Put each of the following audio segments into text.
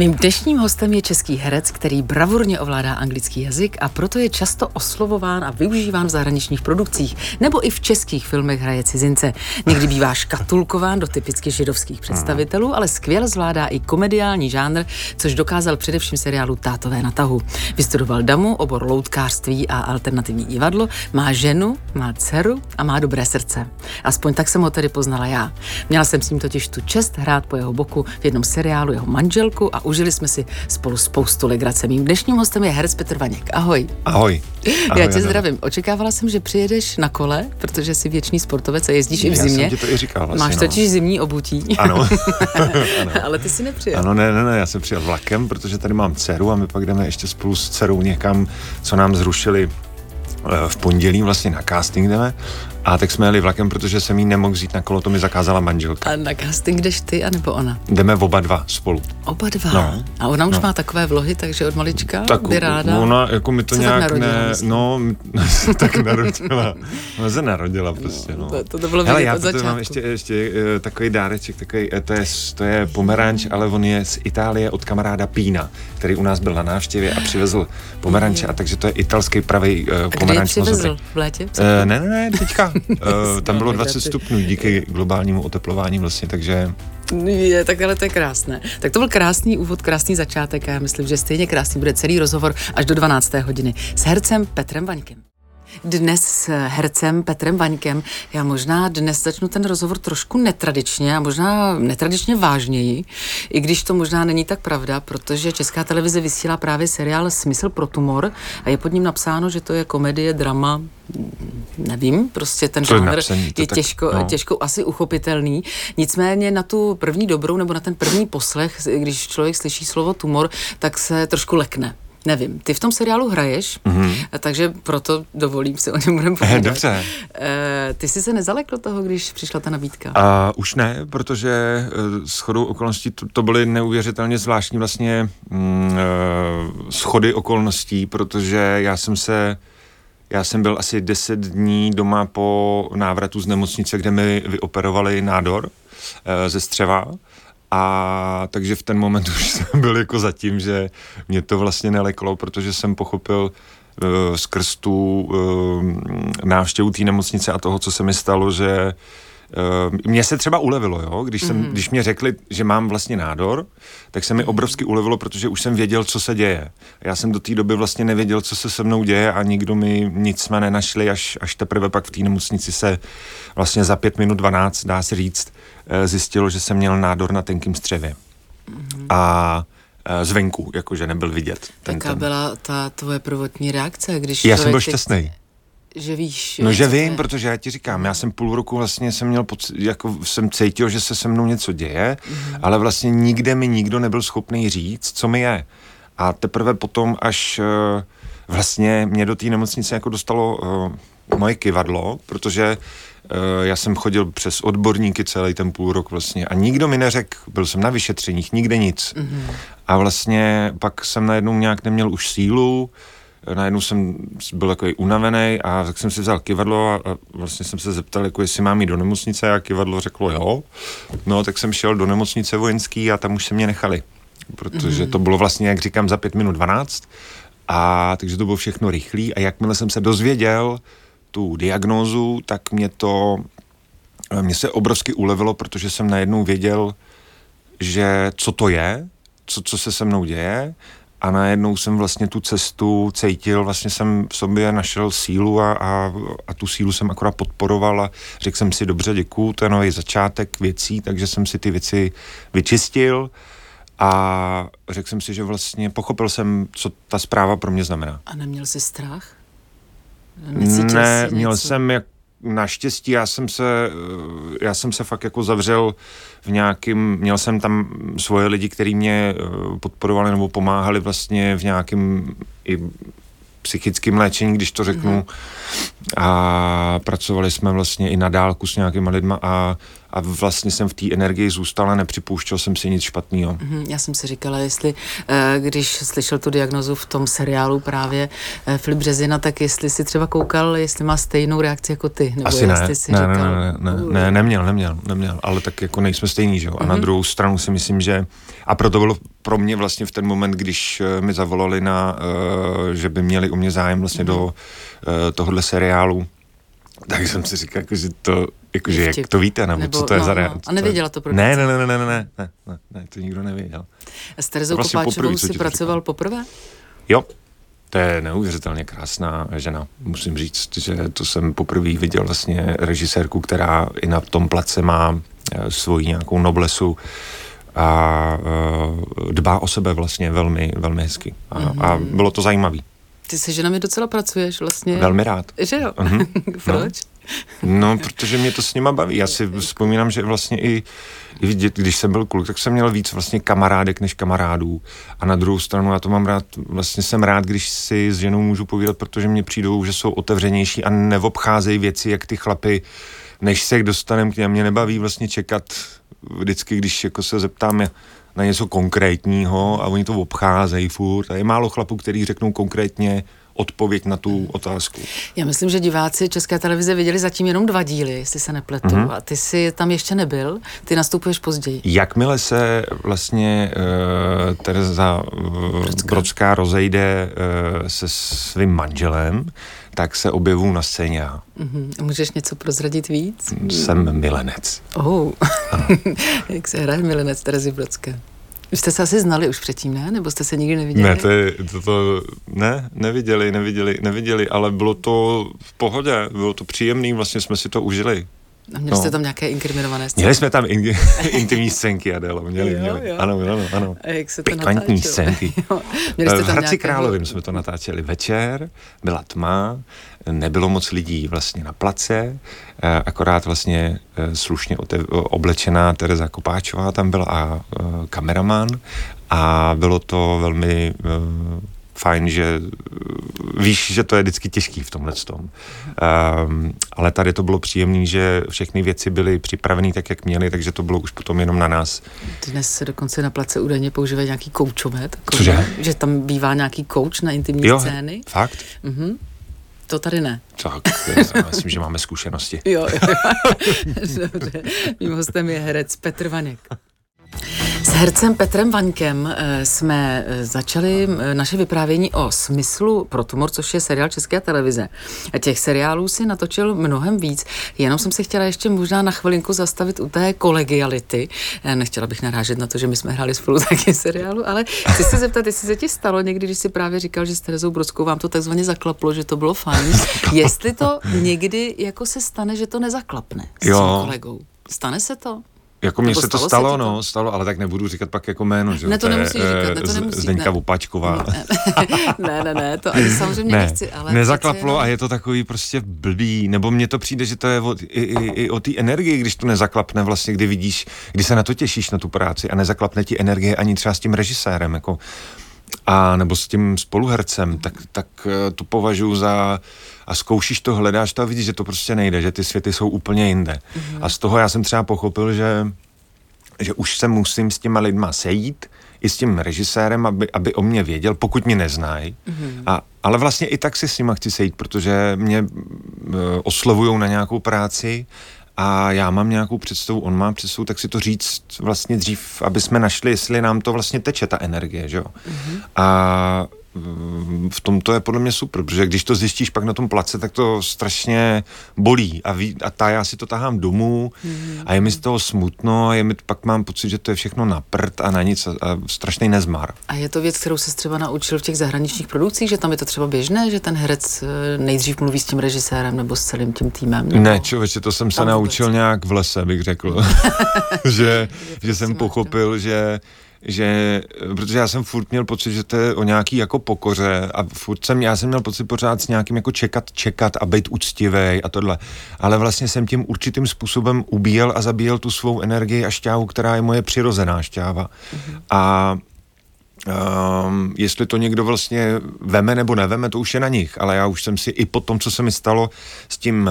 Mým dnešním hostem je český herec, který bravurně ovládá anglický jazyk a proto je často oslovován a využíván v zahraničních produkcích nebo i v českých filmech hraje cizince. Někdy bývá škatulkován do typicky židovských představitelů, ale skvěle zvládá i komediální žánr, což dokázal především seriálu Tátové na tahu. Vystudoval damu, obor loutkářství a alternativní divadlo, má ženu, má dceru a má dobré srdce. Aspoň tak jsem ho tedy poznala já. Měla jsem s ním totiž tu čest hrát po jeho boku v jednom seriálu jeho manželku a užili jsme si spolu spoustu legrace. Mým dnešním hostem je herec Petr Vaněk. Ahoj. Ahoj. Ahoj Já tě ahoj. zdravím. Očekávala jsem, že přijedeš na kole, protože jsi věčný sportovec a jezdíš i v zimě. Já jsem ti to i říkal vlastně, Máš no. totiž zimní obutí. Ano. ano. Ale ty si nepřijel. Ano, ne, ne, ne, já jsem přijel vlakem, protože tady mám dceru a my pak jdeme ještě spolu s dcerou někam, co nám zrušili eh, v pondělí vlastně na casting jdeme a tak jsme jeli vlakem, protože jsem jí nemohl vzít na kolo, to mi zakázala manželka. A na casting jdeš ty, anebo ona? Jdeme oba dva spolu. Oba dva? No. A ona už no. má takové vlohy, takže od malička tak by ráda? Ona, jako mi to Co nějak narodila, ne... Myslím? No, tak narodila. Ona se narodila prostě, no. To, to bylo Hele, já to mám ještě, ještě uh, takový dáreček, takový, uh, to, je, to je pomeranč, ale on je z Itálie od kamaráda Pína, který u nás byl na návštěvě a přivezl pomeranče, a takže to je italský pravý uh, pomeranč. A kdy je přivezl? V létě? Uh, ne, ne, ne, teďka tam bylo 20 stupňů díky globálnímu oteplování vlastně, takže... Je, tak ale to je krásné. Tak to byl krásný úvod, krásný začátek a já myslím, že stejně krásný bude celý rozhovor až do 12. hodiny s hercem Petrem Vaňkem dnes s hercem Petrem Vaňkem. Já možná dnes začnu ten rozhovor trošku netradičně a možná netradičně vážněji, i když to možná není tak pravda, protože Česká televize vysílá právě seriál Smysl pro tumor a je pod ním napsáno, že to je komedie, drama, nevím, prostě ten žánr napsaný, je tak, těžko, no. těžko asi uchopitelný. Nicméně na tu první dobrou nebo na ten první poslech, když člověk slyší slovo tumor, tak se trošku lekne. Nevím, ty v tom seriálu hraješ, mm-hmm. takže proto dovolím si o něm budeme povídat. Dobře. E, ty jsi se nezalekl toho, když přišla ta nabídka? A, už ne, protože shodou okolností to, to byly neuvěřitelně zvláštní vlastně mm, uh, schody okolností, protože já jsem se já jsem byl asi 10 dní doma po návratu z nemocnice, kde mi vyoperovali nádor uh, ze střeva a takže v ten moment už jsem byl jako zatím, že mě to vlastně neleklo, protože jsem pochopil uh, skrz tu uh, návštěvu té nemocnice a toho, co se mi stalo, že mně se třeba ulevilo, jo? Když, jsem, mm-hmm. když mě řekli, že mám vlastně nádor, tak se mi obrovsky ulevilo, protože už jsem věděl, co se děje. Já jsem do té doby vlastně nevěděl, co se se mnou děje a nikdo mi nic jsme nenašli, až, až teprve pak v té nemocnici se vlastně za pět minut 12, dá se říct, Eh, zjistilo, že jsem měl nádor na tenkým střevě. Mm-hmm. A eh, zvenku, jakože nebyl vidět. Jaká ten... byla ta tvoje prvotní reakce, když Já jsem byl šťastný. Že víš. No, že vím, je... protože já ti říkám, já jsem půl roku vlastně jsem měl pocit, jako jsem cítil, že se se mnou něco děje, mm-hmm. ale vlastně nikde mi nikdo nebyl schopný říct, co mi je. A teprve potom, až uh, vlastně mě do té nemocnice jako dostalo uh, moje kivadlo, protože Eh, já jsem chodil přes odborníky celý ten půl rok vlastně a nikdo mi neřekl, byl jsem na vyšetřeních, nikde nic. Mm-hmm. A vlastně pak jsem najednou nějak neměl už sílu, eh, najednou jsem byl takový unavený a tak jsem si vzal kivadlo a, a vlastně jsem se zeptal, jako jestli mám jít do nemocnice a kivadlo řeklo jo. No tak jsem šel do nemocnice vojenský a tam už se mě nechali, protože mm-hmm. to bylo vlastně, jak říkám, za pět minut dvanáct a takže to bylo všechno rychlý a jakmile jsem se dozvěděl, tu diagnózu, tak mě to, mě se obrovsky ulevilo, protože jsem najednou věděl, že co to je, co, co se se mnou děje a najednou jsem vlastně tu cestu cítil, vlastně jsem v sobě našel sílu a, a, a tu sílu jsem akorát podporoval a řekl jsem si, dobře, děkuju, to je nový začátek věcí, takže jsem si ty věci vyčistil a řekl jsem si, že vlastně pochopil jsem, co ta zpráva pro mě znamená. A neměl jsi strach? ne, měl jsem jak naštěstí já jsem se, já jsem se fakt jako zavřel v nějakým, měl jsem tam svoje lidi, kteří mě eh, podporovali nebo pomáhali vlastně v nějakým i psychickým léčení, když to řeknu. Mm-hmm. A pracovali jsme vlastně i na dálku s nějakýma lidma a, a vlastně jsem v té energii zůstal a nepřipouštěl jsem si nic špatného. Mm-hmm, já jsem si říkala, jestli, eh, když slyšel tu diagnozu v tom seriálu právě eh, Filip Březina, tak jestli si třeba koukal, jestli má stejnou reakci jako ty, nebo Asi ne, si ne, říkal, ne, ne, ne, ne, neměl, neměl, neměl, ale tak jako nejsme stejný, že jo. A na druhou stranu si myslím, že, a proto bylo pro mě vlastně v ten moment, když eh, mi zavolali na, že by měli u mě zájem vlastně do uh, tohohle seriálu, tak jsem si říkal, jako, že to, jakože jak to víte, nebo, Nebo- co to je no, za no. A nevěděla to produkce? Ne, ne, ne, ne, ne, ne, ne, ne, ne, to nikdo nevěděl. S Terezou Vlastně Kopáčovou poprvé, co si ti to pracoval poprvé? Jo, to je neuvěřitelně krásná žena. Musím říct, že to jsem poprvé viděl vlastně režisérku, která i na tom place má eh, svoji nějakou noblesu a eh, dbá o sebe vlastně velmi, velmi hezky. A, a bylo to zajímavé. Ty se ženami docela pracuješ vlastně. Velmi rád. Že jo? Mhm. Proč? No, protože mě to s nima baví. Já si vzpomínám, že vlastně i, když jsem byl kluk, tak jsem měl víc vlastně kamarádek než kamarádů. A na druhou stranu já to mám rád, vlastně jsem rád, když si s ženou můžu povídat, protože mě přijdou, že jsou otevřenější a neobcházejí věci, jak ty chlapy, než se dostaneme k něm. Mě nebaví vlastně čekat vždycky, když jako se zeptám na něco konkrétního a oni to obcházejí furt. A je málo chlapů, který řeknou konkrétně odpověď na tu otázku. Já myslím, že diváci České televize viděli zatím jenom dva díly, jestli se nepletu. Mhm. Mm-hmm. A ty jsi tam ještě nebyl, ty nastupuješ později. Jakmile se vlastně uh, Tereza uh, Brodská. Brodská rozejde uh, se svým manželem, tak se objevu na scéně já. Mm-hmm. Můžeš něco prozradit víc? Jsem milenec. Oh. Jak se hraje milenec Terezy Brodské? Už jste se asi znali už předtím, ne? Nebo jste se nikdy neviděli? Ne, to, je, to, to ne, neviděli, neviděli, neviděli, ale bylo to v pohodě, bylo to příjemný, vlastně jsme si to užili. A měli no. jste tam nějaké inkriminované scény? Měli jsme tam in, intimní scénky, Adelo, měli, Jo, měli. jo. Ano, ano, ano. A jak se to Pikantní natáčelo? scénky. Jo. Měli jste v tam Hradci nějakého- Královým jsme to natáčeli večer, byla tma, nebylo moc lidí vlastně na place, eh, akorát vlastně eh, slušně otev, oblečená Tereza Kopáčová tam byla a eh, kameraman a bylo to velmi fajn, že eh, víš, že to je vždycky těžký v tomhle tom. Um, ale tady to bylo příjemné, že všechny věci byly připravené tak, jak měly, takže to bylo už potom jenom na nás. Dnes se dokonce na place údajně používají nějaký koučomet. Cože? Že tam bývá nějaký kouč na intimní Jo, scény. fakt? Mhm. To tady ne. Tak, já myslím, že máme zkušenosti. Jo, jo, jo. Dobře. Mým hostem je herec Petr Vaněk. S hercem Petrem Vaňkem eh, jsme eh, začali eh, naše vyprávění o smyslu pro tumor, což je seriál České televize. A těch seriálů si natočil mnohem víc. Jenom jsem se chtěla ještě možná na chvilinku zastavit u té kolegiality. Nechtěla bych narážet na to, že my jsme hráli spolu taky seriálu, ale chci se zeptat, jestli se ti stalo někdy, když jsi právě říkal, že s Terezou Brodskou vám to takzvaně zaklaplo, že to bylo fajn. Jestli to někdy jako se stane, že to nezaklapne s tím Jo. kolegou. Stane se to? Jako mně se to stalo se ti to? no, stalo, ale tak nebudu říkat pak jako jméno, že Ne, to nemusíš říkat, eh, ne, to Z- nemusí- Zdeňka ne. Vopačková. ne, ne, ne, to ani samozřejmě Ne, nechci, ale... nezaklaplo a je to takový prostě blbý, nebo mně to přijde, že to je o, i, i, i o té energii, když to nezaklapne vlastně, kdy vidíš, kdy se na to těšíš, na tu práci a nezaklapne ti energie ani třeba s tím režisérem, jako a nebo s tím spoluhercem, tak, tak eh, to považuji za a zkoušíš to, hledáš to a vidíš, že to prostě nejde, že ty světy jsou úplně jinde. Mm-hmm. A z toho já jsem třeba pochopil, že že už se musím s těma lidma sejít, i s tím režisérem, aby, aby o mě věděl, pokud mě neznají. Mm-hmm. A, ale vlastně i tak si s nima chci sejít, protože mě uh, oslovují na nějakou práci a já mám nějakou představu, on má představu, tak si to říct vlastně dřív, aby jsme našli, jestli nám to vlastně teče, ta energie, že jo. Mm-hmm. A v tom to je podle mě super, protože když to zjistíš pak na tom place, tak to strašně bolí a, ví, a ta já si to tahám domů mm. a je mi z toho smutno a je mi, pak mám pocit, že to je všechno na prd a na nic a, a strašný nezmar. A je to věc, kterou se třeba naučil v těch zahraničních produkcích, že tam je to třeba běžné, že ten herec eh, nejdřív mluví s tím režisérem nebo s celým tím týmem? Nebo... Ne, člověče, to jsem se Tam vůbec. naučil nějak v lese, bych řekl. že, že jsem pochopil, že že, protože já jsem furt měl pocit, že to je o nějaký jako pokoře a furt jsem, já jsem měl pocit pořád s nějakým jako čekat, čekat a být úctivý a tohle. Ale vlastně jsem tím určitým způsobem ubíjel a zabíjel tu svou energii a šťávu, která je moje přirozená šťáva. Mm-hmm. A Um, jestli to někdo vlastně veme nebo neveme, to už je na nich, ale já už jsem si i po tom, co se mi stalo s tím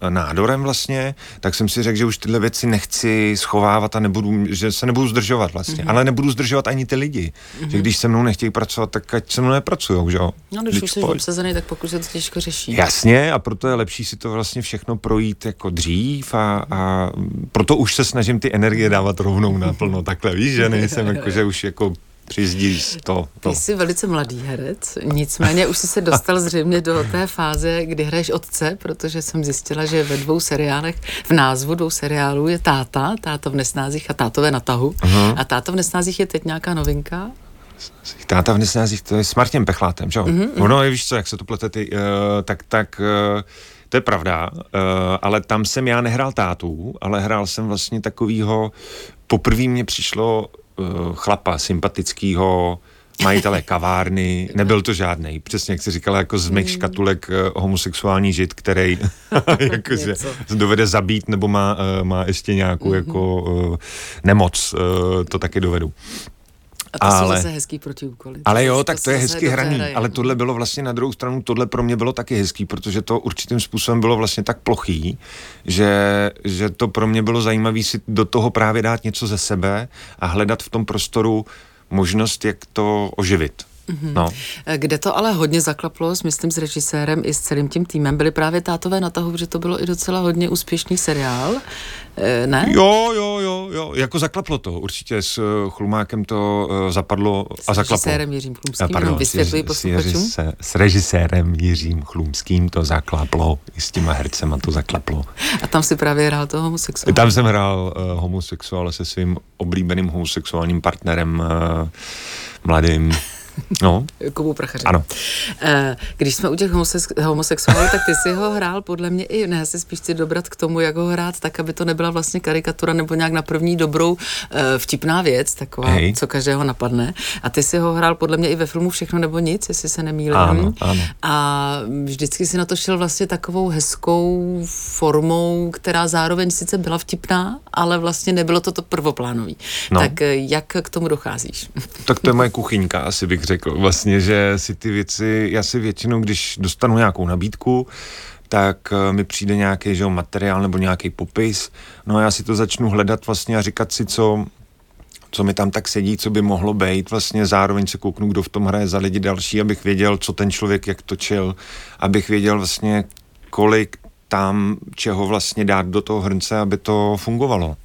uh, nádorem vlastně, tak jsem si řekl, že už tyhle věci nechci schovávat a nebudu, že se nebudu zdržovat vlastně, mm-hmm. ale nebudu zdržovat ani ty lidi, mm-hmm. že když se mnou nechtějí pracovat, tak ať se mnou nepracujou, že jo. No, když už jsi obsazený, tak pokud se to těžko řeší. Jasně, a proto je lepší si to vlastně všechno projít jako dřív a, a proto už se snažím ty energie dávat rovnou naplno, takhle víš, že nejsem jako, že už jako přizdíš to, to. Ty jsi velice mladý herec, nicméně už jsi se dostal zřejmě do té fáze, kdy hraješ otce, protože jsem zjistila, že ve dvou seriálech, v názvu dvou seriálů je táta, táta v nesnázích a tátové na tahu. Uh-huh. A táta v nesnázích je teď nějaká novinka? Táta v nesnázích, to je s Martinem Pechlátem, že jo? Uh-huh, uh-huh. Ono, víš co, jak se to plete ty, uh, tak, tak uh, to je pravda, uh, ale tam jsem já nehrál tátu, ale hrál jsem vlastně takovýho, poprvé mě přišlo chlapa sympatického, majitele kavárny, nebyl to žádný. Přesně jak jsi říkala, jako z mých hmm. škatulek uh, homosexuální žid, který jako se dovede zabít nebo má, uh, má ještě nějakou mm-hmm. jako nemoc, to taky dovedu. A to ale, jsou zase hezký protiúkoly. Ale jo, tak to, to je hezky hraný. Hraje. Ale tohle bylo vlastně na druhou stranu, tohle pro mě bylo taky hezký, protože to určitým způsobem bylo vlastně tak plochý, že, že to pro mě bylo zajímavé si do toho právě dát něco ze sebe a hledat v tom prostoru možnost, jak to oživit. Mm-hmm. No. Kde to ale hodně zaklaplo, s myslím s režisérem i s celým tím týmem, byly právě tátové na tahu, že to bylo i docela hodně úspěšný seriál. E, ne? Jo, jo, jo, jo, jako zaklaplo to. Určitě s uh, Chlumákem to uh, zapadlo s a zaklaplo. S režisérem Jiřím Chlumským, pardon, vysvětluji posluchačům. S, s režisérem Jiřím Chlumským to zaklaplo, i s těma hercema to zaklaplo. A tam si právě hrál toho homosexuála. Tam jsem hrál uh, homosexuála se svým oblíbeným homosexuálním partnerem uh, mladým No. Kubu Prachaře. Ano. Eh, když jsme u těch homosex- homosexuálů, tak ty si ho hrál podle mě i, ne, si spíš chci dobrat k tomu, jak ho hrát, tak, aby to nebyla vlastně karikatura nebo nějak na první dobrou eh, vtipná věc, taková, Hej. co každého napadne. A ty si ho hrál podle mě i ve filmu Všechno nebo nic, jestli se nemýlím. Ano, ano. A vždycky si na to šel vlastně takovou hezkou formou, která zároveň sice byla vtipná, ale vlastně nebylo to to prvoplánový. No. Tak eh, jak k tomu docházíš? Tak to je moje kuchyňka, asi bych řekl vlastně, že si ty věci, já si většinou, když dostanu nějakou nabídku, tak eh, mi přijde nějaký že, materiál nebo nějaký popis, no a já si to začnu hledat vlastně a říkat si, co, co mi tam tak sedí, co by mohlo být. Vlastně zároveň se kouknu, kdo v tom hraje za lidi další, abych věděl, co ten člověk jak točil, abych věděl vlastně, kolik tam čeho vlastně dát do toho hrnce, aby to fungovalo.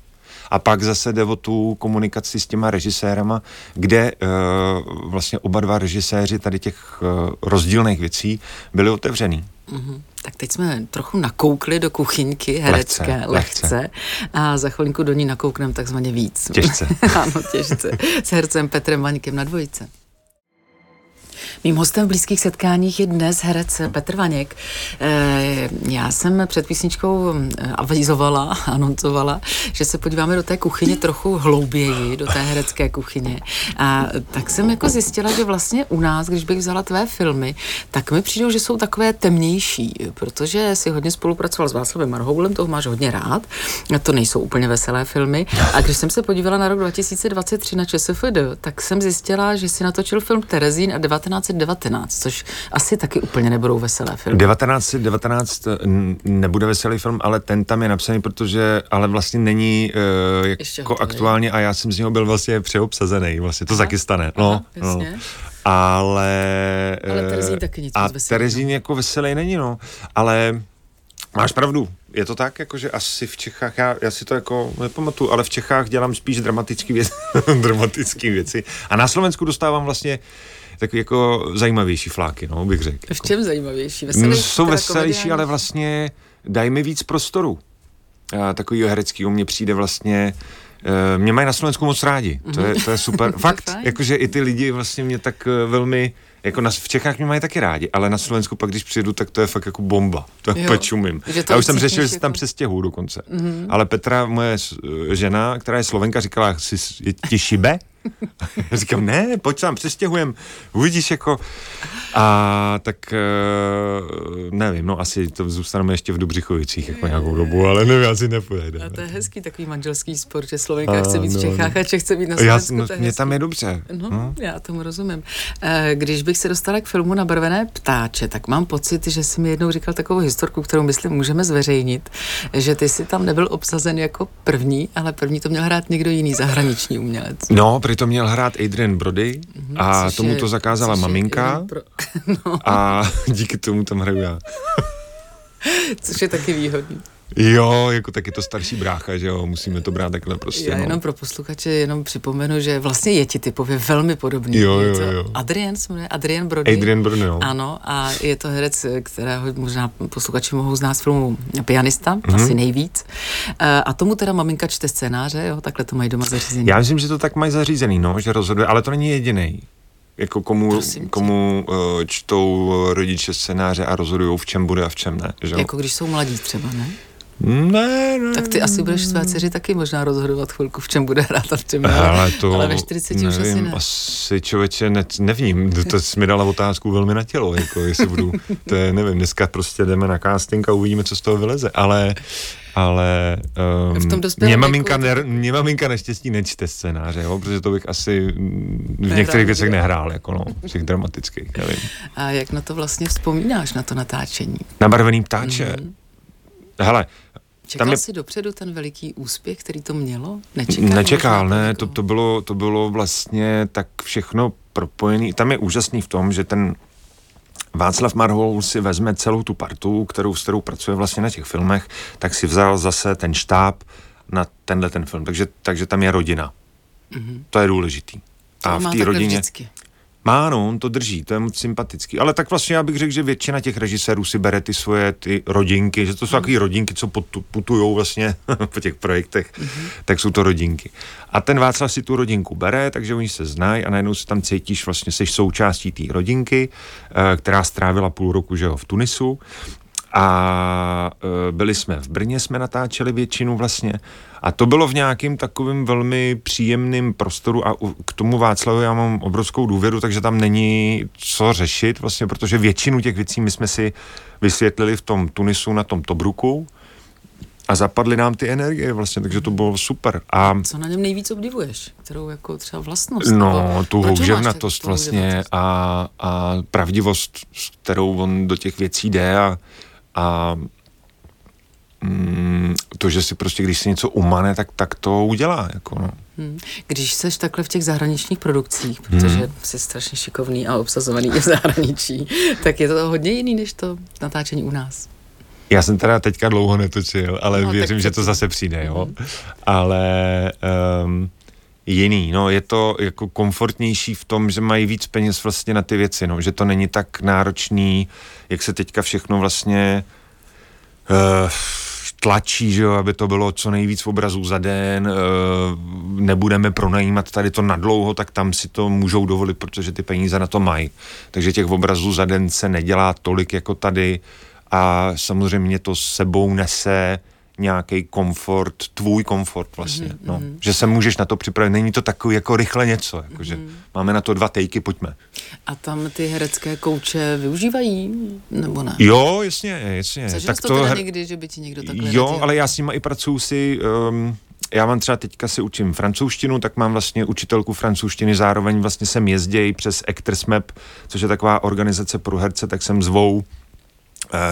A pak zase jde o tu komunikaci s těma režisérama, kde uh, vlastně oba dva režiséři tady těch uh, rozdílných věcí byli otevřený. Mm-hmm. Tak teď jsme trochu nakoukli do kuchyňky herecké, lehce, lehce, lehce. a za chvilinku do ní nakoukneme takzvaně víc. Těžce. ano, těžce. S hercem Petrem Vaňkem na dvojice. Mým hostem v blízkých setkáních je dnes herec Petr Vaněk. Eh, já jsem před písničkou eh, avizovala, anoncovala, že se podíváme do té kuchyně trochu hlouběji, do té herecké kuchyně. A tak jsem jako zjistila, že vlastně u nás, když bych vzala tvé filmy, tak mi přijdou, že jsou takové temnější, protože si hodně spolupracoval s Václavem Marhoulem, toho máš hodně rád. To nejsou úplně veselé filmy. A když jsem se podívala na rok 2023 na ČSFD, tak jsem zjistila, že si natočil film Terezín a 19 1919, což asi taky úplně nebudou veselé filmy. 1919 nebude veselý film, ale ten tam je napsaný, protože ale vlastně není uh, jako aktuálně a já jsem z něho byl vlastně přeobsazený, vlastně to Aha. taky stane. No, Aha, no. Ale, ale Terezín taky nic A Terezín no. jako veselý není, no. Ale máš pravdu, je to tak, jakože asi v Čechách, já, já si to jako nepamatuju, ale v Čechách dělám spíš dramatické věci, dramatické věci. A na Slovensku dostávám vlastně tak jako zajímavější fláky, no, bych řekl. V čem zajímavější? Veselý, no, jsou veselější, ale vlastně dají mi víc prostoru. A takovýho hereckého mně přijde vlastně Uh, mě mají na Slovensku moc rádi, to je, to je super. Fakt, jakože i ty lidi vlastně mě tak uh, velmi, jako na, v Čechách mě mají taky rádi, ale na Slovensku pak, když přijedu, tak to je fakt jako bomba. To je čumím. Já už jsem řešil, že jako... tam přestěhu dokonce. Mm-hmm. Ale Petra, moje žena, která je Slovenka, říkala, jsi, je ti šibe? Říkám, ne, pojď tam, přestěhujem, uvidíš jako. A tak uh, nevím, no asi to zůstaneme ještě v Dobřichovicích jako nějakou dobu, ale nevím, asi nepůjde. A to je hezký takový manželský sport, že Slovenka chce být v Čechách a Čech chce být na Slovensku. Já, no, mě tam je dobře. No, no, já tomu rozumím. Eh, když bych se dostala k filmu na barvené ptáče, tak mám pocit, že si mi jednou říkal takovou historku, kterou myslím můžeme zveřejnit, že ty si tam nebyl obsazen jako první, ale první to měl hrát někdo jiný zahraniční umělec. No, to měl hrát Adrian Brody mm-hmm, a tomu to zakázala maminka pro... no. a díky tomu tam hraju já. což je taky výhodný. Jo, jako taky to starší brácha, že jo, musíme to brát takhle prostě. Já no. jenom pro posluchače jenom připomenu, že vlastně je ti typově velmi podobný. Jo, jo, jo. Adrian se jmenuje, Adrian Brody. Adrian Brody, jo. Ano, a je to herec, kterého možná posluchači mohou znát z filmu Pianista, mm-hmm. asi nejvíc. Eh, a tomu teda maminka čte scénáře, jo, takhle to mají doma zařízený. Já myslím, že to tak mají zařízený, no, že rozhoduje, ale to není jediný jako komu, komu uh, čtou rodiče scénáře a rozhodují, v čem bude a v čem ne. Že? Jako když jsou mladí třeba, ne? Ne, ne. Tak ty asi budeš své dceři taky možná rozhodovat chvilku, v čem bude hrát a v čem ne. Ale, to, ale ve 40 nevím, už asi ne. Asi člověče ne, nevím, to, jsi mi dala otázku velmi na tělo, jako jestli budu, to je, nevím, dneska prostě jdeme na casting a uvidíme, co z toho vyleze, ale ale um, v tom mě, maminka ne, mě maminka neštěstí nečte scénáře, jo, protože to bych asi v některých věcech nehrál, jako no, těch dramatických, nevím. A jak na to vlastně vzpomínáš, na to natáčení? Na barvený ptáče? Mm-hmm. Hele, Čekal tam je... jsi dopředu ten veliký úspěch, který to mělo? Nečekal, Nečekal, ne, to, to, bylo, to bylo vlastně tak všechno propojený. Tam je úžasný v tom, že ten Václav Marhol si vezme celou tu partu, kterou, s kterou pracuje vlastně na těch filmech, tak si vzal zase ten štáb na tenhle ten film. Takže, takže tam je rodina. Mm-hmm. To je důležitý. A v té rodině. Vždycky. Má, no, on to drží, to je moc sympatický. Ale tak vlastně já bych řekl, že většina těch režisérů si bere ty svoje ty rodinky, že to jsou mm. takové rodinky, co putují vlastně po těch projektech, mm-hmm. tak jsou to rodinky. A ten Václav si tu rodinku bere, takže oni se znají a najednou se tam cítíš, vlastně jsi součástí té rodinky, eh, která strávila půl roku, že jo, v Tunisu a e, byli jsme v Brně, jsme natáčeli většinu vlastně a to bylo v nějakým takovým velmi příjemným prostoru a k tomu Václavu já mám obrovskou důvěru, takže tam není co řešit vlastně, protože většinu těch věcí my jsme si vysvětlili v tom Tunisu na tom Tobruku a zapadly nám ty energie vlastně, takže to bylo super. A co na něm nejvíc obdivuješ? Kterou jako třeba vlastnost? No, tu houževnatost vlastně a, a pravdivost, s kterou on do těch věcí jde a a mm, to, že si prostě, když si něco umane, tak, tak to udělá. Jako no. Hmm. Když seš takhle v těch zahraničních produkcích, protože hmm. jsi strašně šikovný a obsazovaný i v zahraničí, tak je to hodně jiný, než to natáčení u nás. Já jsem teda teďka dlouho netočil, ale no, věřím, že to zase přijde, jo. Hmm. Ale um, jiný, no, je to jako komfortnější v tom, že mají víc peněz vlastně na ty věci, no, že to není tak náročný, jak se teďka všechno vlastně uh, tlačí, že jo, aby to bylo co nejvíc obrazů za den, uh, nebudeme pronajímat tady to nadlouho, tak tam si to můžou dovolit, protože ty peníze na to mají. Takže těch obrazů za den se nedělá tolik jako tady a samozřejmě to sebou nese nějaký komfort, tvůj komfort vlastně, mm-hmm. no. Mhm. Že se můžeš na to připravit, není to takový jako rychle něco, jako mm-hmm. že máme na to dva tejky, pojďme. A tam ty herecké kouče využívají, nebo ne? Jo, jasně, jasně. Zažil tak to, to her... někdy, že by ti někdo takhle Jo, radil? ale já s nimi i pracuji si, um, já mám třeba teďka si učím francouzštinu, tak mám vlastně učitelku francouzštiny, zároveň vlastně sem jezdějí přes Actors Map, což je taková organizace pro herce, tak jsem zvou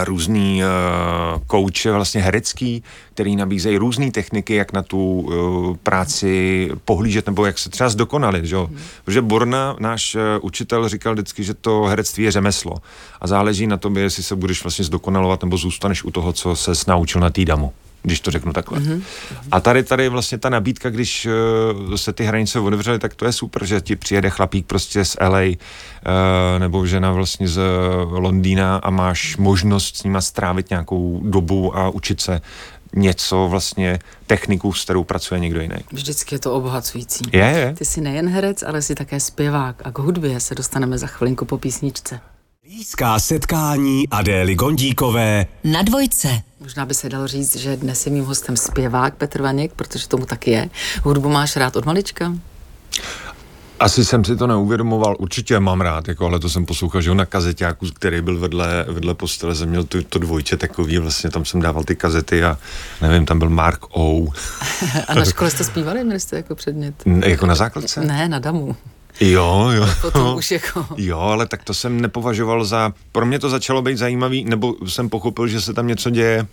různý uh, kouče vlastně herecký, který nabízejí různé techniky, jak na tu uh, práci pohlížet, nebo jak se třeba zdokonalit, že? Hmm. Protože Borna, náš učitel, říkal vždycky, že to herectví je řemeslo a záleží na tobě, jestli se budeš vlastně zdokonalovat nebo zůstaneš u toho, co se naučil na týdamu když to řeknu takhle. Mm-hmm. A tady tady vlastně ta nabídka, když uh, se ty hranice otevřely, tak to je super, že ti přijede chlapík prostě z LA uh, eh, nebo žena vlastně z Londýna a máš možnost s nima strávit nějakou dobu a učit se něco vlastně techniku, s kterou pracuje někdo jiný. Vždycky je to obohacující. Je, je. Ty jsi nejen herec, ale jsi také zpěvák a k hudbě se dostaneme za chvilinku po písničce. Blízká setkání Adély Gondíkové na dvojce. Možná by se dalo říct, že dnes je mým hostem zpěvák Petr Vaněk, protože tomu taky je. Hudbu máš rád od malička? Asi jsem si to neuvědomoval, určitě mám rád, jako, ale to jsem poslouchal, že na kazeťáku, který byl vedle, vedle postele, jsem měl to, to dvojče takový, vlastně tam jsem dával ty kazety a nevím, tam byl Mark O. a na škole jste zpívali, měli jste jako předmět? Ne, jako na základce? Ne, na damu. Jo, jo. Potom už jako... Jo, ale tak to jsem nepovažoval za... Pro mě to začalo být zajímavý, nebo jsem pochopil, že se tam něco děje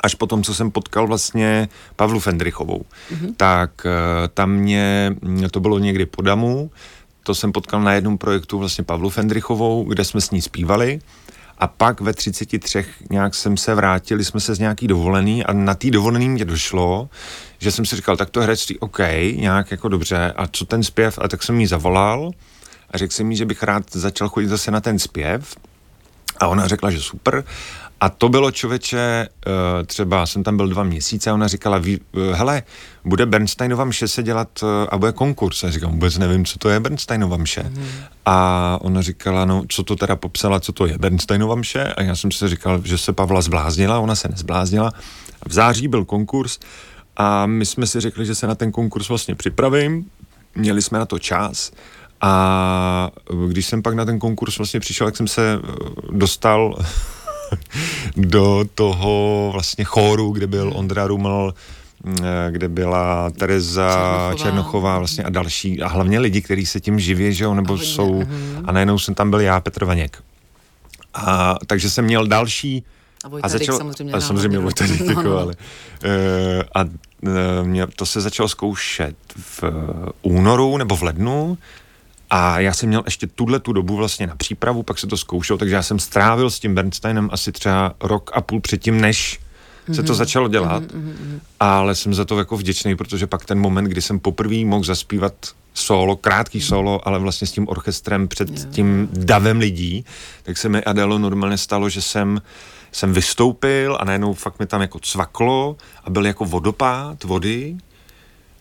až po tom, co jsem potkal vlastně Pavlu Fendrichovou. Mm-hmm. Tak eh, tam mě, to bylo někdy po Damu, to jsem potkal na jednom projektu vlastně Pavlu Fendrichovou, kde jsme s ní zpívali a pak ve 33 nějak jsem se vrátil, jsme se z nějaký dovolený a na té dovolený mě došlo, že jsem si říkal, tak to herectví, OK, nějak jako dobře, a co ten zpěv? A tak jsem jí zavolal a řekl jsem jí, že bych rád začal chodit zase na ten zpěv a ona řekla, že super a to bylo člověče, eh, třeba jsem tam byl dva měsíce a ona říkala, eh, hele, bude Bernsteinova mše se dělat eh, a bude konkurs. A říkám, vůbec nevím, co to je Bernsteinova mše. Mm. A ona říkala, no, co to teda popsala, co to je Bernsteinova mše. A já jsem si říkal, že se Pavla zbláznila, ona se nezbláznila. V září byl konkurs a my jsme si řekli, že se na ten konkurs vlastně připravím. Měli jsme na to čas. A když jsem pak na ten konkurs vlastně přišel, tak jsem se dostal do toho vlastně chóru, kde byl Ondra Ruml, eh, kde byla Tereza Černochová, Černochová vlastně a další, a hlavně lidi, kteří se tím živí, že jo, nebo a jsou, uh-huh. a najednou jsem tam byl já, Petr Vaněk. A takže jsem měl další a, a začal, samozřejmě. A samozřejmě Vojta no, jako, no, no. ale, uh, a uh, mě, to se začalo zkoušet v únoru nebo v lednu a já jsem měl ještě tuhle tu dobu vlastně na přípravu, pak se to zkoušel, takže já jsem strávil s tím Bernsteinem asi třeba rok a půl předtím, než se to mhm. začalo dělat, mm-hmm. ale jsem za to jako vděčný, protože pak ten moment, kdy jsem poprvé mohl zaspívat solo, krátký solo, ale vlastně s tím orchestrem před tím davem lidí, tak se mi Adelo normálně stalo, že jsem jsem vystoupil a najednou fakt mi tam jako cvaklo a byl jako vodopád vody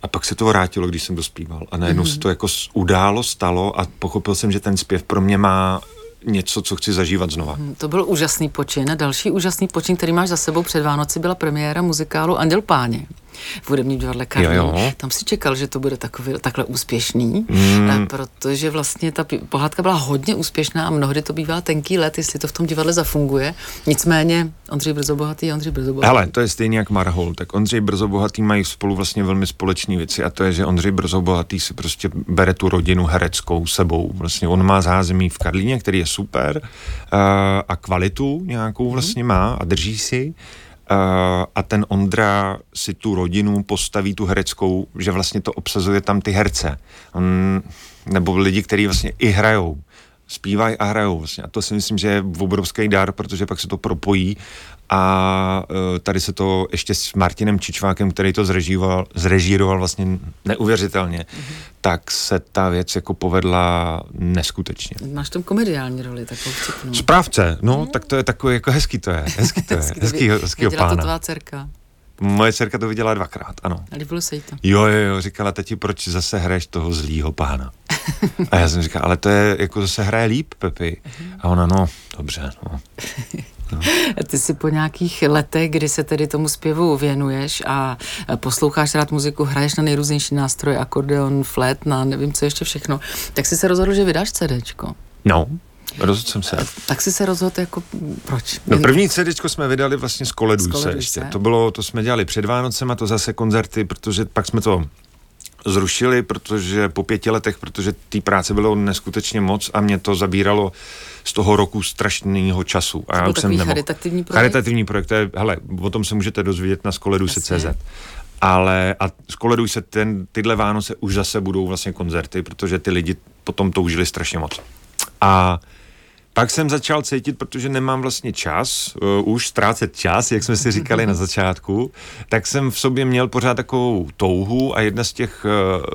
a pak se to vrátilo, když jsem dospíval. A najednou mm-hmm. se to jako událo, stalo a pochopil jsem, že ten zpěv pro mě má něco, co chci zažívat znova. Mhm, to byl úžasný počin. A další úžasný počin, který máš za sebou před Vánoci, byla premiéra muzikálu Anděl Páně v hudebním divadle Karlín. Jo, jo. Tam si čekal, že to bude takový, takhle úspěšný, mm. protože vlastně ta pohádka byla hodně úspěšná a mnohdy to bývá tenký let, jestli to v tom divadle zafunguje. Nicméně Ondřej Brzobohatý Ondřej Brzobohatý. Ale to je stejně jak Marhol, tak Ondřej Brzobohatý mají spolu vlastně velmi společné věci a to je, že Ondřej Brzobohatý si prostě bere tu rodinu hereckou sebou. Vlastně on má zázemí v Karlíně, který je super uh, a kvalitu nějakou vlastně má a drží si a ten Ondra si tu rodinu postaví, tu hereckou, že vlastně to obsazuje tam ty herce. On, nebo lidi, kteří vlastně i hrajou zpívají a hrajou vlastně. A to si myslím, že je obrovský dar, protože pak se to propojí a uh, tady se to ještě s Martinem Čičvákem, který to zrežíroval, zrežíroval vlastně neuvěřitelně, mm-hmm. tak se ta věc jako povedla neskutečně. Máš tam komediální roli, takovou vtipnou. Správce, no, mm. tak to je takový, jako hezký to je, hezký to je, hezký, hezký pána. to tvá dcerka. Moje dcerka to viděla dvakrát, ano. A líbilo se jí to? Jo, jo, jo, říkala, teti, proč zase hraješ toho zlýho pána? A já jsem říkal, ale to je, jako zase hraje líp, Pepi. A ona, no, dobře, no. No. Ty si po nějakých letech, kdy se tedy tomu zpěvu věnuješ a posloucháš rád muziku, hraješ na nejrůznější nástroje, akordeon, flet, na nevím co ještě všechno, tak jsi se rozhodl, že vydáš CDčko. No, Rozhodl jsem se. Tak si se rozhodl jako proč? No první CD jsme vydali vlastně z Koleduj se ještě. To bylo, to jsme dělali před Vánocem a to zase koncerty, protože pak jsme to zrušili, protože po pěti letech, protože té práce bylo neskutečně moc a mě to zabíralo z toho roku strašného času. A já už jsem nemohl. charitativní projekt? Charitativní projekt, to je, hele, o tom se můžete dozvědět na skoledu.cz. Ale a skoleduj se ten, tyhle Vánoce už zase budou vlastně koncerty, protože ty lidi potom toužili strašně moc. A pak jsem začal cítit, protože nemám vlastně čas, uh, už ztrácet čas, jak jsme si říkali na začátku, tak jsem v sobě měl pořád takovou touhu a jedna z těch,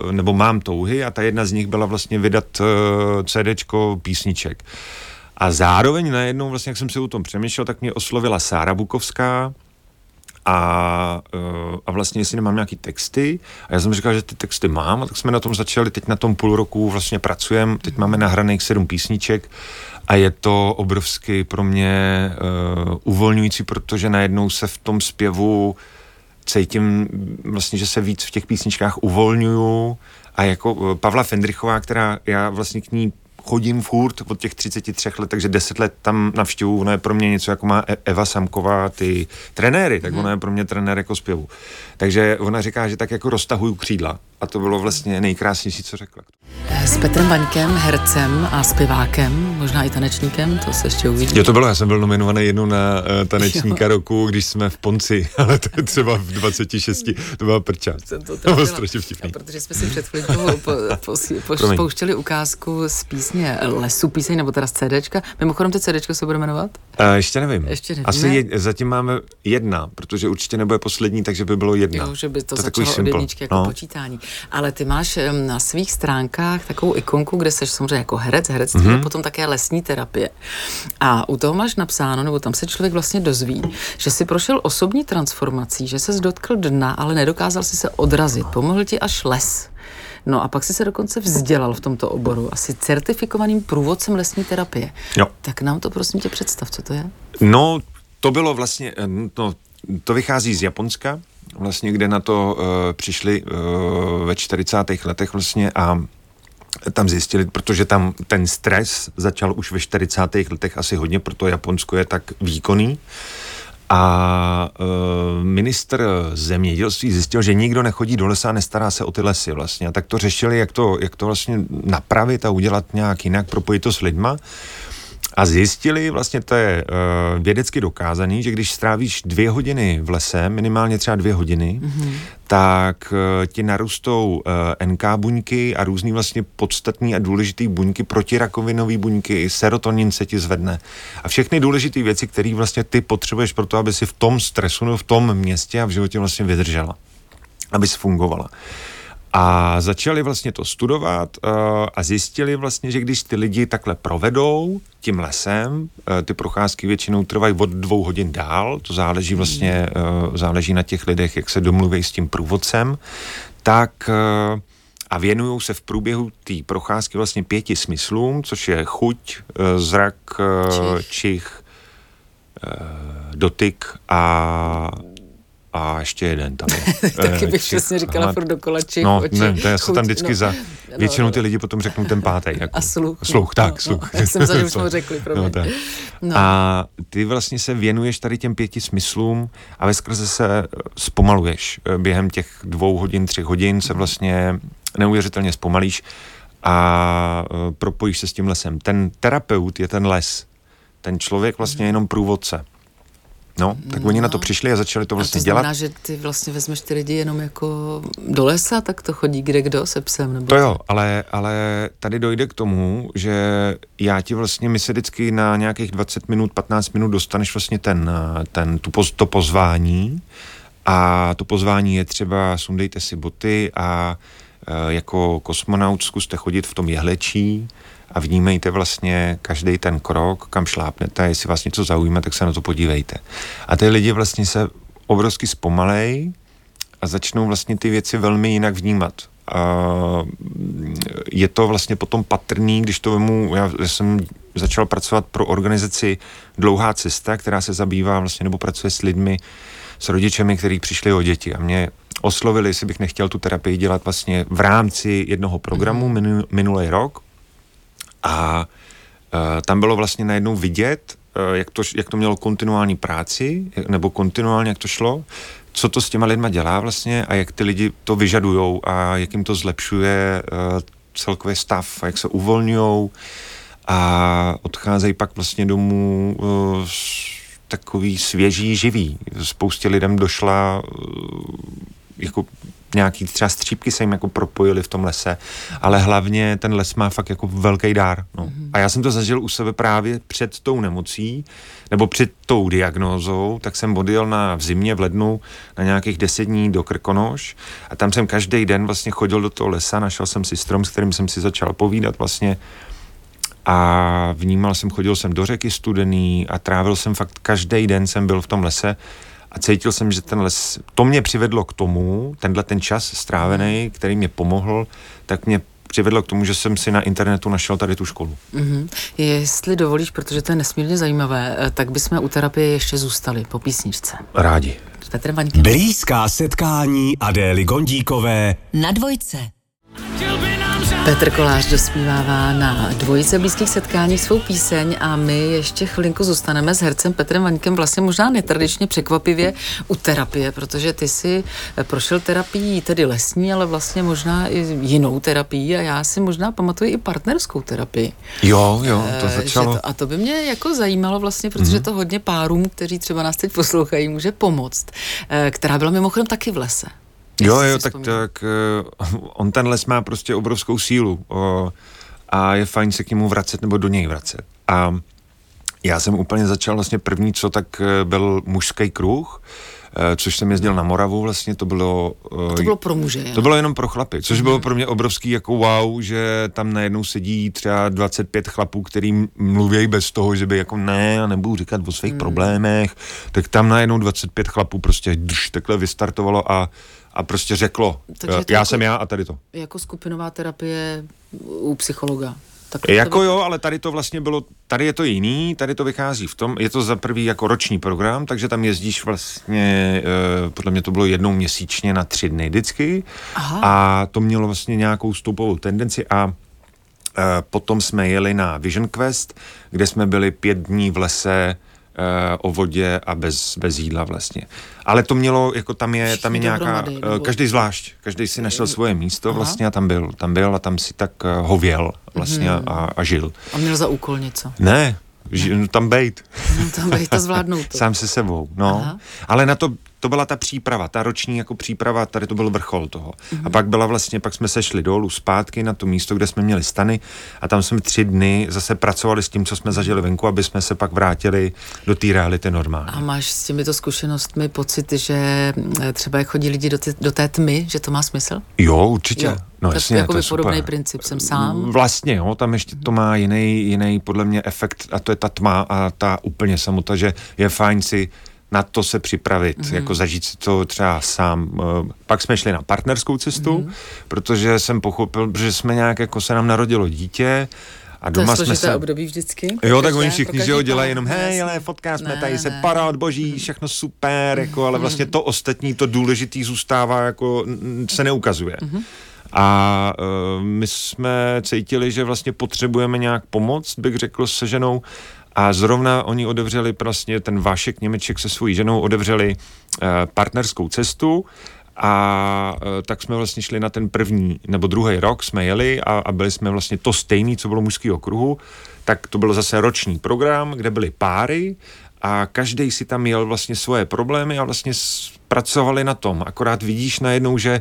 uh, nebo mám touhy a ta jedna z nich byla vlastně vydat uh, CDčko písniček. A zároveň najednou, vlastně, jak jsem si o tom přemýšlel, tak mě oslovila Sára Bukovská, a, a vlastně jestli nemám nějaký texty a já jsem říkal, že ty texty mám a tak jsme na tom začali, teď na tom půl roku vlastně pracujeme, teď máme nahraných sedm písniček a je to obrovsky pro mě uh, uvolňující, protože najednou se v tom zpěvu cítím vlastně, že se víc v těch písničkách uvolňuju. A jako Pavla Fendrichová, která já vlastně k ní chodím furt od těch 33 let, takže 10 let tam navštěvu, ona je pro mě něco jako má e- Eva Samková, ty trenéry, tak ona je pro mě trenér jako zpěvu. Takže ona říká, že tak jako roztahuju křídla a to bylo vlastně nejkrásnější, co řekla. S Petrem Vaňkem, hercem a zpěvákem, možná i tanečníkem, to se ještě uvidí. Jo, to bylo, já jsem byl nominovaný jednou na uh, tanečníka jo. roku, když jsme v Ponci, ale to je třeba v 26, to byla prča. Jsem to, to bylo strašně vtipný. Protože jsme si před chvíličkou po, po, po, po, pouštěli ukázku z písně Lesu píseň, nebo teda z CDčka. Mimochodem, to CDčko se bude jmenovat? Uh, ještě nevím. Ještě nevíme. Asi je, zatím máme jedna, protože určitě nebude poslední, takže by bylo jedna. Jo, že by to, to začalo od jedničky jako no. počítání. Ale ty máš na svých stránkách takovou ikonku, kde seš samozřejmě jako herec, herec mm-hmm. a potom také lesní terapie. A u toho máš napsáno, nebo tam se člověk vlastně dozví, že si prošel osobní transformací, že se dotkl dna, ale nedokázal si se odrazit. Pomohl ti až les. No a pak si se dokonce vzdělal v tomto oboru, asi certifikovaným průvodcem lesní terapie. Jo. Tak nám to prosím tě představ, co to je? No, to bylo vlastně, no, to vychází z Japonska, vlastně, kde na to uh, přišli uh, ve 40. letech vlastně a tam zjistili, protože tam ten stres začal už ve 40. letech asi hodně, proto Japonsko je tak výkonný. A e, minister zemědělství zjistil, že nikdo nechodí do lesa a nestará se o ty lesy vlastně. A tak to řešili, jak to, jak to vlastně napravit a udělat nějak jinak, propojit to s lidma. A zjistili, vlastně to je uh, vědecky dokázaný, že když strávíš dvě hodiny v lese, minimálně třeba dvě hodiny, mm-hmm. tak uh, ti narůstou uh, NK buňky a různý vlastně podstatný a důležitý buňky, protirakovinové buňky, serotonin se ti zvedne. A všechny důležité věci, které vlastně ty potřebuješ pro to, aby si v tom stresu, no, v tom městě a v životě vlastně vydržela, aby fungovala. A začali vlastně to studovat uh, a zjistili vlastně, že když ty lidi takhle provedou tím lesem, uh, ty procházky většinou trvají od dvou hodin dál, to záleží vlastně, uh, záleží na těch lidech, jak se domluví s tím průvodcem, tak uh, a věnují se v průběhu té procházky vlastně pěti smyslům, což je chuť, zrak, čich, čich dotyk a a ještě jeden tam je. Taky bych přesně říkala ale, furt dokola čich, No, oči, ne, to já se tam vždycky no, za... Většinou no, ty lidi potom řeknou ten pátý. Jako. A sluch. Sluch, tak, no, sluch. No, já jsem za, že už jsme řekli, pro no, no. A ty vlastně se věnuješ tady těm pěti smyslům a ve skrze se zpomaluješ. Během těch dvou hodin, třech hodin se vlastně neuvěřitelně zpomalíš a propojíš se s tím lesem. Ten terapeut je ten les. Ten člověk vlastně je jenom průvodce. No, tak oni no. na to no. přišli a začali to vlastně a to dělat. znamená, že ty vlastně vezmeš ty lidi jenom jako do lesa, tak to chodí kde kdo se psem? Nebo to jo, ale, ale tady dojde k tomu, že já ti vlastně, my se vždycky na nějakých 20 minut, 15 minut dostaneš vlastně ten, ten, tu, to pozvání a to pozvání je třeba sundejte si boty a e, jako kosmonaut zkuste chodit v tom jehlečí, a vnímejte vlastně každý ten krok, kam šlápnete, jestli vás něco zaujme, tak se na to podívejte. A ty lidi vlastně se obrovsky zpomalej a začnou vlastně ty věci velmi jinak vnímat. A je to vlastně potom patrný, když to vemu, já, jsem začal pracovat pro organizaci Dlouhá cesta, která se zabývá vlastně, nebo pracuje s lidmi, s rodičemi, kteří přišli o děti a mě oslovili, jestli bych nechtěl tu terapii dělat vlastně v rámci jednoho programu mm-hmm. minulý rok, a uh, tam bylo vlastně najednou vidět, uh, jak, to, jak to mělo kontinuální práci, nebo kontinuálně, jak to šlo, co to s těma lidma dělá vlastně a jak ty lidi to vyžadujou a jak jim to zlepšuje uh, celkový stav a jak se uvolňují a odcházejí pak vlastně domů takový svěží, živý. Spoustě lidem došla jako nějaký třeba střípky se jim jako propojily v tom lese, ale hlavně ten les má fakt jako velký dár. No. Mm-hmm. A já jsem to zažil u sebe právě před tou nemocí, nebo před tou diagnózou, tak jsem odjel na v zimě, v lednu, na nějakých deset dní do Krkonoš a tam jsem každý den vlastně chodil do toho lesa, našel jsem si strom, s kterým jsem si začal povídat vlastně a vnímal jsem, chodil jsem do řeky studený a trávil jsem fakt každý den jsem byl v tom lese a cítil jsem, že ten les, to mě přivedlo k tomu, tenhle ten čas strávený, který mě pomohl, tak mě přivedlo k tomu, že jsem si na internetu našel tady tu školu. Mm-hmm. Jestli dovolíš, protože to je nesmírně zajímavé, eh, tak bychom u terapie ještě zůstali po písničce. Rádi. Vaňkem. Blízká setkání Adély Gondíkové Na dvojce. Petr Kolář dospívává na dvojice blízkých setkáních svou píseň a my ještě chvilinku zůstaneme s hercem Petrem Vaňkem vlastně možná netradičně překvapivě u terapie, protože ty si prošel terapií tedy lesní, ale vlastně možná i jinou terapii a já si možná pamatuju i partnerskou terapii. Jo, jo, to Eh, začalo. To, a to by mě jako zajímalo vlastně, protože Mhm. to hodně párům, kteří třeba nás teď poslouchají, může pomoct, eh, která byla mimochodem taky v lese. Jo, jo, tak, vzpomínám. tak eh, on ten les má prostě obrovskou sílu o, a je fajn se k němu vracet nebo do něj vracet. A já jsem úplně začal vlastně první, co tak eh, byl mužský kruh, eh, což jsem jezdil na Moravu vlastně, to bylo... eh, To bylo pro muže. to bylo jenom pro chlapy, což bylo pro mě obrovský jako wow, že tam najednou sedí třeba 25 chlapů, který mluví bez toho, že by jako ne, já nebudu říkat o svých problémech, tak tam najednou 25 chlapů prostě drž, takhle vystartovalo a, a prostě řeklo, Takže eh, já jako- jsem já a tady to. Jako skupinová terapie u psychologa. Tak Jako jo, ale tady to vlastně bylo, tady je to jiný, tady to vychází v tom, je to za prvý jako roční program, takže tam jezdíš vlastně, eh, podle mě to bylo jednou měsíčně na tři dny vždycky Aha. a to mělo vlastně nějakou stoupovou tendenci a eh, potom jsme jeli na Vision Quest, kde jsme byli pět dní v lese o vodě a bez, bez jídla vlastně. Ale to mělo, jako tam je, tam je nějaká, eh, nebo- každý zvlášť, každý si našel svoje místo vlastně a tam byl, tam byl a tam si tak eh, hověl vlastně Mhm. a, a žil. A měl za úkol něco. Ne, ži, tam bejt. No, tam bych to zvládnout. To. Sám se sebou, no. Aha. Ale na to, to byla ta příprava, ta roční jako příprava, tady to byl vrchol toho. Mhm. A pak byla vlastně, pak jsme se šli dolů zpátky na to místo, kde jsme měli stany a tam jsme tři dny zase pracovali s tím, co jsme zažili venku, aby jsme se pak vrátili do té reality normálně. A máš s těmito zkušenostmi pocit, že eh, třeba jak chodí lidi do, ty, do té tmy, že to má smysl? Jo, určitě. Jo. No tak jasně, jako to je podobný super. princip. Jsem sám. Vlastně, jo, tam ještě to má jiný, jiný podle mě efekt a to je ta tma a ta úplně samota, že je fajn si na to se připravit, Mhm. mm-hmm. jako zažít si to třeba sám. Eh, Pak jsme šli na partnerskou cestu, Mhm. mm-hmm. protože jsem pochopil, že jsme nějak, jako se nám narodilo dítě a To je doma jsme se... období vždycky. Jo, tak Každé- oni všichni, že jo, dělají jenom, no, hej, ale fotká jsme Ne, tady, se parad, boží, všechno super, jako, ale vlastně to ostatní, to důležitý zůstává, jako se neukazuje. A uh, my jsme cítili, že vlastně potřebujeme nějak pomoct, bych řekl, se ženou. A zrovna oni otevřeli vlastně ten Vašek Němeček se svojí ženou, otevřeli uh, partnerskou cestu a uh, tak jsme vlastně šli na ten první nebo druhý rok, jsme jeli a, a byli jsme vlastně to stejný, co bylo mužského kruhu, tak to byl zase roční program, kde byly páry a každý si tam jel vlastně svoje problémy a vlastně pracovali na tom. Akorát vidíš najednou, že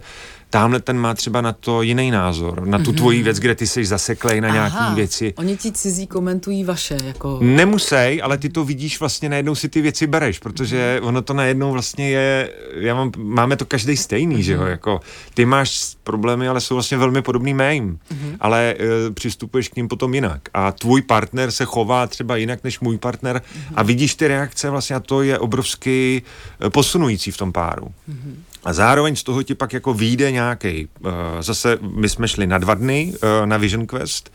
tamhle ten má třeba na to jiný názor, na tu tvoji věc, kde ty jsi zaseklej na nějaký věci. Oni ti cizí komentují vaše, jako... Nemusej, ale ty to vidíš vlastně najednou si ty věci bereš, protože ono to najednou vlastně je, já mám, máme to každý stejný, že jo, jako ty máš problémy, ale jsou vlastně velmi podobný mým, ale e, přistupuješ k ním potom jinak. A tvůj partner se chová třeba jinak než můj partner a vidíš ty reakce vlastně a to je obrovsky e, posunující v tom páru. A zároveň z toho ti pak jako vyjde nějaký. Uh, zase my jsme šli na dva dny uh, na Vision Quest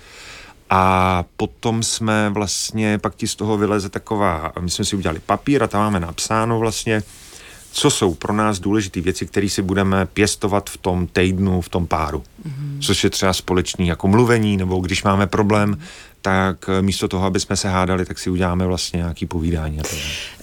a potom jsme vlastně, pak ti z toho vyleze taková, my jsme si udělali papír a tam máme napsáno vlastně, co jsou pro nás důležité věci, které si budeme pěstovat v tom týdnu, v tom páru. Mm-hmm. Což je třeba společný jako mluvení, nebo když máme problém, tak eh, místo toho, aby jsme se hádali, tak si uděláme vlastně nějaký povídání. a tak.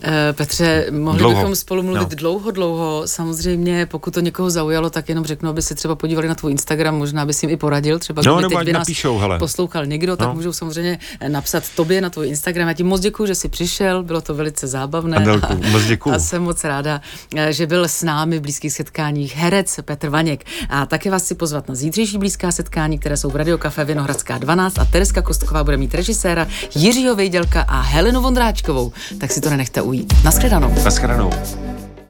Eh, Petře, mohli Dlouho. bychom spolu mluvit No. dlouho, dlouho. Samozřejmě, pokud to někoho zaujalo, tak jenom řeknu, aby se třeba podívali na tvůj Instagram, možná by si jim i poradil. Třeba No, kdyby nebo teď by nás napíšou, hele. poslouchal někdo, tak No. můžou samozřejmě napsat tobě na tvůj Instagram. Já ti moc děkuji, že jsi přišel, bylo to velice zábavné. Adelku, moc děkuju. A jsem moc ráda, eh, že byl s námi v blízkých setkáních herec Petr Vaněk. A také vás chci pozvat na zítřejší blízká setkání, které jsou v Radio Café Vinohradská 12 a Tereska Kostková bude mít režiséra Jiřího Vejdělka a Helenu Vondráčkovou. Tak si to nenechte ujít. Naschledanou. Naschledanou.